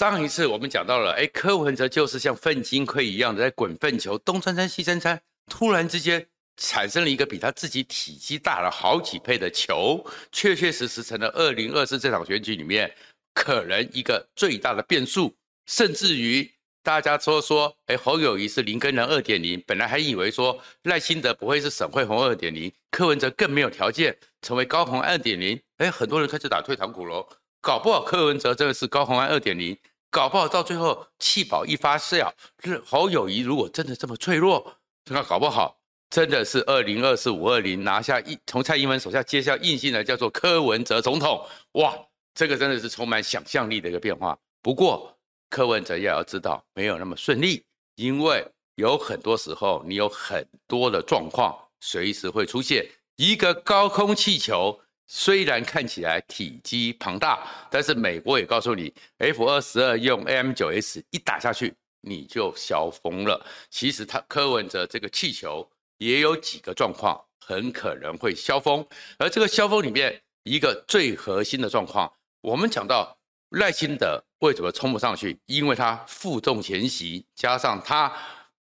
上一次我们讲到了，哎，柯文哲就是像粪金盔一样的在滚粪球，东穿穿西穿穿，突然之间产生了一个比他自己体积大了好几倍的球，确确实实成了二零二四这场选举里面可能一个最大的变数，甚至于大家说说，哎，侯友谊是林根仁二点零，本来还以为说赖清德不会是沈慧虹二点零，柯文哲更没有条件成为高虹二点零，哎，很多人开始打退堂鼓喽。搞不好柯文哲真的是高虹安二点零，搞不好到最后气保一发酵，是侯友谊如果真的这么脆弱，那搞不好真的是二零二四五二零拿下一从蔡英文手下接下硬性的叫做柯文哲总统，哇，这个真的是充满想象力的一个变化。不过柯文哲也要知道没有那么顺利，因为有很多时候你有很多的状况随时会出现一个高空气球。虽然看起来体积庞大，但是美国也告诉你，F 二十二用 AM 九 S 一打下去，你就消风了。其实他柯文哲这个气球也有几个状况，很可能会消风。而这个消风里面一个最核心的状况，我们讲到赖清德为什么冲不上去？因为他负重前行，加上他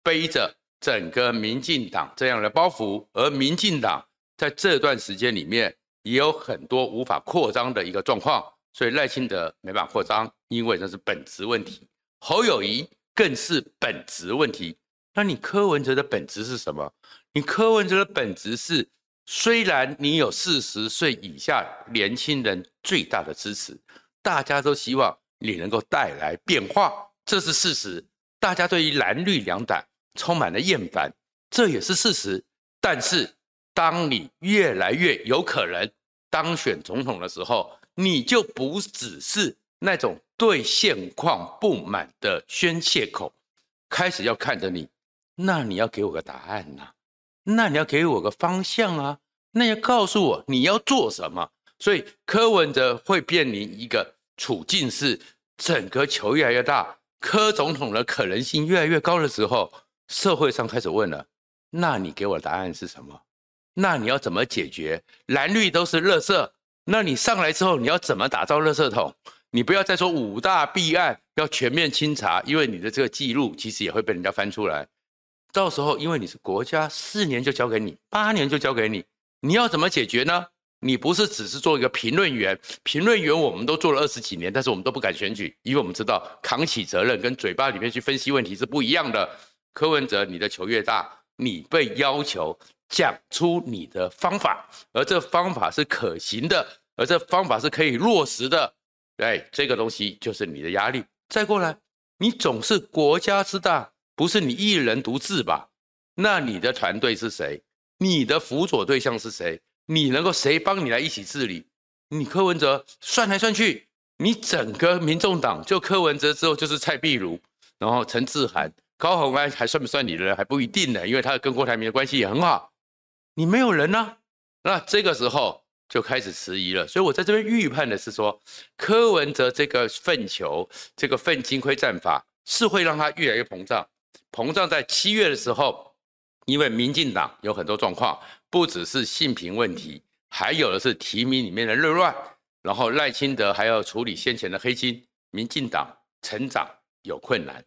背着整个民进党这样的包袱，而民进党在这段时间里面。也有很多无法扩张的一个状况，所以赖清德没办法扩张，因为这是本质问题。侯友宜更是本质问题。那你柯文哲的本质是什么？你柯文哲的本质是，虽然你有四十岁以下年轻人最大的支持，大家都希望你能够带来变化，这是事实。大家对于蓝绿两党充满了厌烦，这也是事实。但是，当你越来越有可能当选总统的时候，你就不只是那种对现况不满的宣泄口，开始要看着你，那你要给我个答案呐、那你要给我个方向啊，那要告诉我你要做什么。所以柯文哲会面临一个处境是，整个球越来越大，柯总统的可能性越来越高的时候，社会上开始问了，那你给我答案是什么？那你要怎么解决？蓝绿都是垃圾，那你上来之后你要怎么打造垃圾桶？你不要再说五大弊案要全面清查，因为你的这个记录其实也会被人家翻出来。到时候因为你是国家，四年就交给你，八年就交给你，你要怎么解决呢？你不是只是做一个评论员，评论员我们都做了二十几年，但是我们都不敢选举，因为我们知道扛起责任跟嘴巴里面去分析问题是不一样的。柯文哲，你的球越大，你被要求。讲出你的方法，而这方法是可行的，而这方法是可以落实的。哎，这个东西就是你的压力。再过来，你总是国家之大，不是你一人独治吧？那你的团队是谁？你的辅佐对象是谁？你能够谁帮你来一起治理？你柯文哲算来算去，你整个民众党就柯文哲之后就是蔡壁如，然后陈志涵、高虹安还算不算你的人还不一定呢，因为他跟郭台铭的关系也很好。你没有人呢、那这个时候就开始迟疑了。所以我在这边预判的是说，柯文哲这个粪球，这个粪金盔战法是会让他越来越膨胀。膨胀在七月的时候，因为民进党有很多状况，不只是性平问题，还有的是提名里面的热乱。然后赖清德还要处理先前的黑金，民进党成长有困难。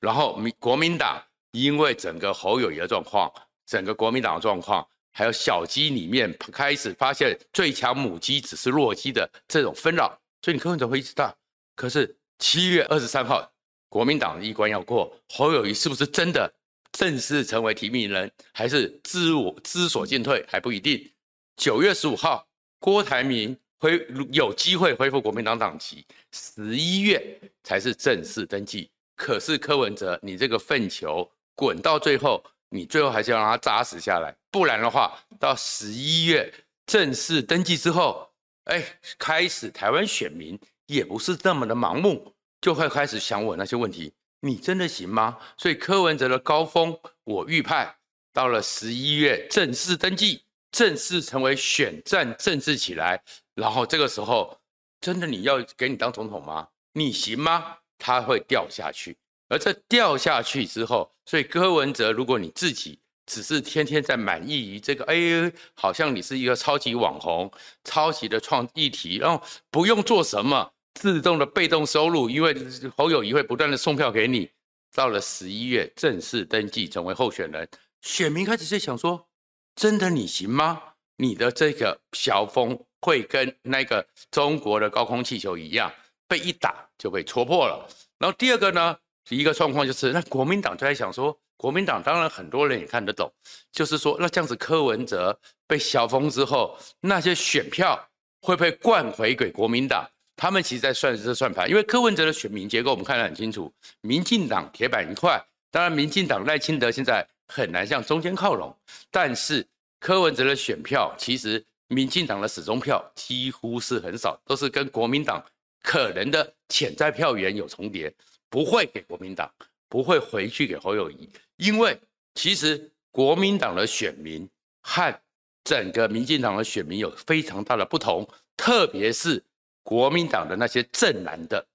然后民国民党因为整个侯友谊的状况，整个国民党的状况。还有小鸡里面开始发现最强母鸡只是弱鸡的这种纷扰，所以你柯文哲会一直大。可是七月二十三号，国民党的一关要过，侯友谊是不是真的正式成为提名人，还是知我知所进退还不一定。九月十五号，郭台铭恢有机会恢复国民党党籍，十一月才是正式登记。可是柯文哲，你这个粪球滚到最后。你最后还是要让它扎实下来，不然的话，到十一月正式登记之后，哎，开始台湾选民也不是那么的盲目，就会开始想我那些问题，你真的行吗？所以柯文哲的高峰，我预判到了十一月正式登记，正式成为选战政治起来，然后这个时候，真的你要给你当总统吗？你行吗？他会掉下去。而这掉下去之后，所以柯文哲，如果你自己只是天天在满意于这个，哎，好像你是一个超级网红、超级的创议题，然后不用做什么，自动的被动收入，因为侯友谊会不断的送票给你。到了十一月正式登记成为候选人，选民开始在想说：真的你行吗？你的这个小峰会跟那个中国的高空气球一样，被一打就被戳破了。然后第二个呢，一个状况就是，那国民党就在想说，国民党当然很多人也看得懂，就是说，那这样子柯文哲被小峰之后，那些选票会不会灌回给国民党？他们其实在算这算盘，因为柯文哲的选民结构我们看得很清楚，民进党铁板一块。当然，民进党赖清德现在很难向中间靠拢，但是柯文哲的选票其实民进党的始终票几乎是很少，都是跟国民党可能的潜在票源有重叠，不会给国民党，不会回去给侯友宜，因为其实国民党的选民和整个民进党的选民有非常大的不同，特别是。国民党的那些正蓝的，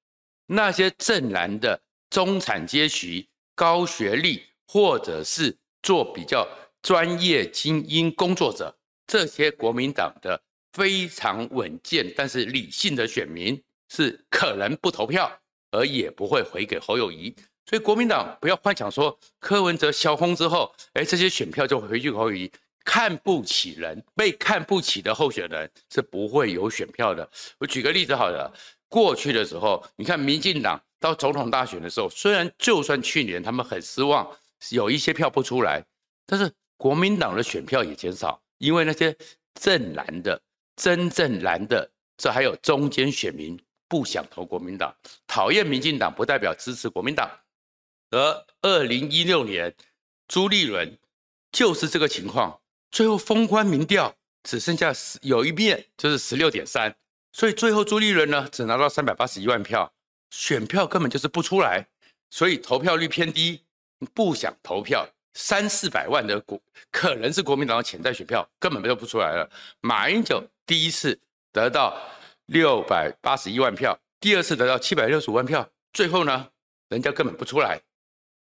那些正蓝的中产阶级、高学历，或者是做比较专业精英工作者，这些国民党的非常稳健但是理性的选民，是可能不投票，而也不会回给侯友宜。所以国民党不要幻想说柯文哲销轰之后，哎，这些选票就回去给侯友宜。看不起人，被看不起的候选人是不会有选票的。我举个例子好了，过去的时候，你看民进党到总统大选的时候，虽然就算去年他们很失望，有一些票不出来，但是国民党的选票也减少，因为那些正蓝的、真正蓝的，这还有中间选民不想投国民党，讨厌民进党不代表支持国民党。而二零一六年朱立伦就是这个情况。最后封关民调只剩下十有一面就是十六点三，所以最后朱立伦呢只拿到三百八十一万票，选票根本就是不出来，所以投票率偏低，不想投票三四百万的国可能是国民党的潜在选票根本就不出来了。马英九第一次得到六百八十一万票，第二次得到七百六十五万票，最后呢人家根本不出来，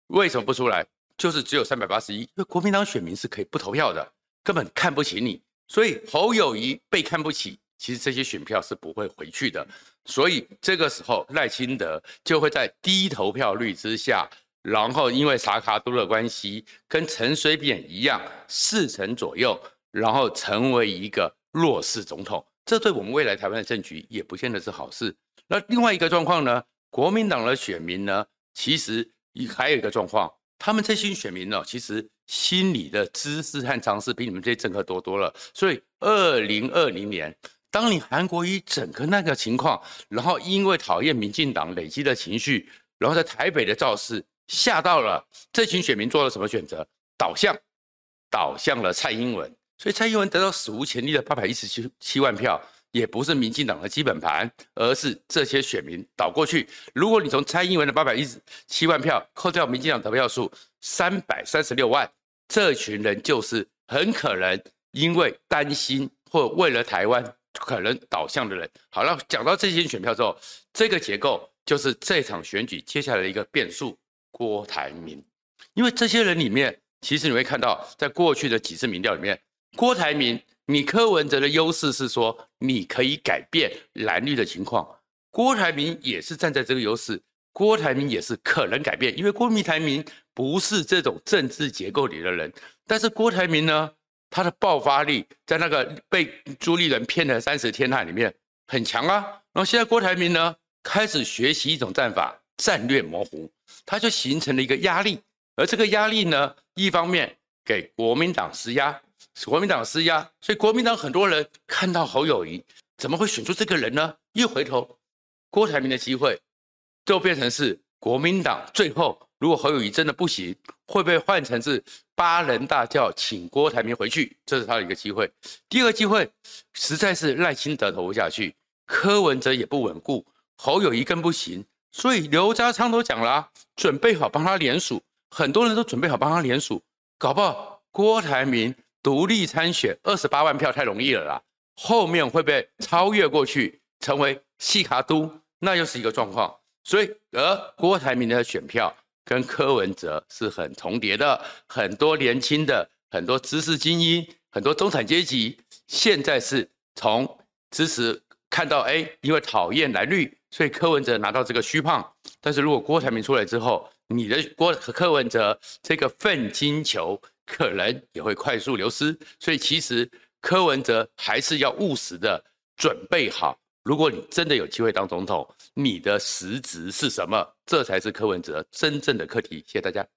为什么不出来？就是只有三百八十一，因为国民党选民是可以不投票的。根本看不起你，所以侯友谊被看不起，其实这些选票是不会回去的。所以这个时候赖清德就会在低投票率之下，然后因为萨卡都的关系，跟陈水扁一样四成左右，然后成为一个弱势总统。这对我们未来台湾的政局也不见得是好事。那另外一个状况呢？国民党的选民呢，其实你还有一个状况，他们这些选民呢，其实。心理的知识和常识比你们这些政客多多了，所以二零二零年，当你韩国瑜整个那个情况，然后因为讨厌民进党累积的情绪，然后在台北的造势吓到了这群选民，做了什么选择？倒向，倒向了蔡英文，所以蔡英文得到史无前例的八百一十七七万票。也不是民进党的基本盘，而是这些选民倒过去。如果你从蔡英文的八百一十七万票扣掉民进党得票数三百三十六万，这群人就是很可能因为担心或为了台湾可能倒向的人。好了，讲到这些选票之后，这个结构就是这场选举接下来的一个变数——郭台铭。因为这些人里面，其实你会看到，在过去的几次民调里面，郭台铭。你柯文哲的优势是说，你可以改变蓝绿的情况。郭台铭也是站在这个优势，郭台铭也是可能改变，因为郭台铭不是这种政治结构里的人。但是郭台铭呢，他的爆发力在那个被朱立伦骗了三十天那里面很强啊。然后现在郭台铭呢，开始学习一种战法，战略模糊，他就形成了一个压力。而这个压力呢，一方面给国民党施压。国民党施压，所以国民党很多人看到侯友谊怎么会选出这个人呢？一回头，郭台铭的机会就变成是国民党最后，如果侯友谊真的不行，会不会换成是八人大轿请郭台铭回去？这是他的一个机会。第二个机会，实在是赖清德投不下去，柯文哲也不稳固，侯友谊更不行，所以刘家昌都讲了，准备好帮他联署，很多人都准备好帮他联署，搞不好郭台铭。独立参选二十八万票太容易了啦，后面会被超越过去，成为西卡都，那又是一个状况。所以，而郭台铭的选票跟柯文哲是很重叠的，很多年轻的、很多知识精英、很多中产阶级，现在是从支持看到，哎，因为讨厌蓝绿，所以柯文哲拿到这个虚胖，但是如果郭台铭出来之后，你的郭柯文哲这个奋金球可能也会快速流失。所以其实柯文哲还是要务实的准备好，如果你真的有机会当总统，你的实职是什么？这才是柯文哲真正的课题。谢谢大家。